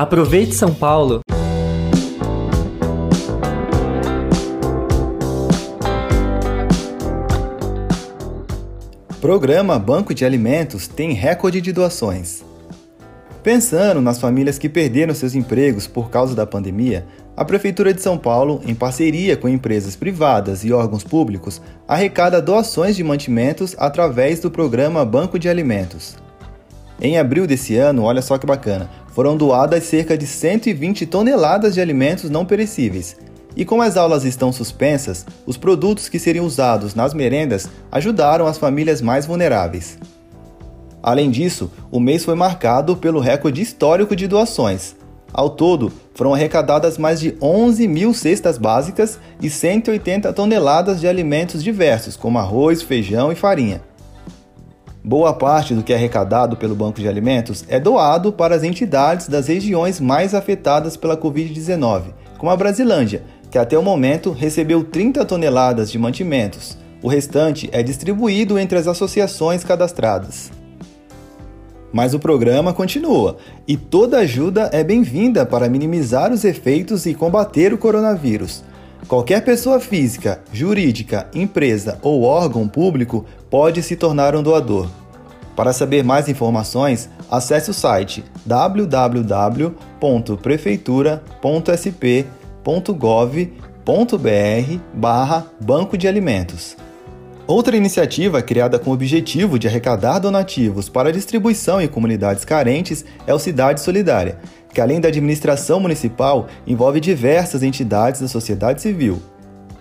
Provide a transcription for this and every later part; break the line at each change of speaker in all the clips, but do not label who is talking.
Aproveite São Paulo!
Programa Banco de Alimentos tem recorde de doações. Pensando nas famílias que perderam seus empregos por causa da pandemia, a Prefeitura de São Paulo, em parceria com empresas privadas e órgãos públicos, arrecada doações de mantimentos através do programa Banco de Alimentos. Em abril desse ano, olha só que bacana, foram doadas cerca de 120 toneladas de alimentos não perecíveis, e como as aulas estão suspensas, os produtos que seriam usados nas merendas ajudaram as famílias mais vulneráveis. Além disso, o mês foi marcado pelo recorde histórico de doações. Ao todo, foram arrecadadas mais de 11 mil cestas básicas e 180 toneladas de alimentos diversos, como arroz, feijão e farinha. Boa parte do que é arrecadado pelo Banco de Alimentos é doado para as entidades das regiões mais afetadas pela Covid-19, como a Brasilândia, que até o momento recebeu 30 toneladas de mantimentos. O restante é distribuído entre as associações cadastradas. Mas o programa continua e toda ajuda é bem-vinda para minimizar os efeitos e combater o coronavírus. Qualquer pessoa física, jurídica, empresa ou órgão público pode se tornar um doador. Para saber mais informações, acesse o site www.prefeitura.sp.com www.gov.br barra Banco de Alimentos. Outra iniciativa criada com o objetivo de arrecadar donativos para distribuição em comunidades carentes é o Cidade Solidária, que além da administração municipal envolve diversas entidades da sociedade civil.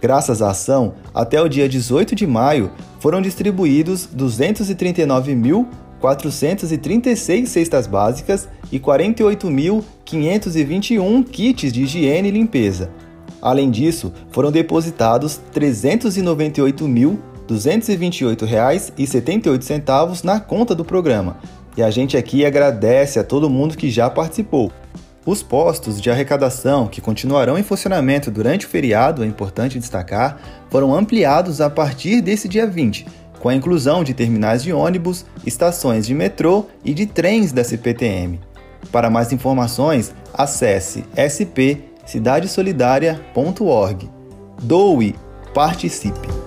Graças à ação, até o dia 18 de maio foram distribuídos 239.436 cestas básicas e 48.521 kits de higiene e limpeza. Além disso, foram depositados R$ 398.228,78 na conta do programa. E a gente aqui agradece a todo mundo que já participou. Os postos de arrecadação, que continuarão em funcionamento durante o feriado, é importante destacar, foram ampliados a partir desse dia 20, com a inclusão de terminais de ônibus, estações de metrô e de trens da CPTM. Para mais informações, acesse spcidadesolidaria.org. Doe, participe!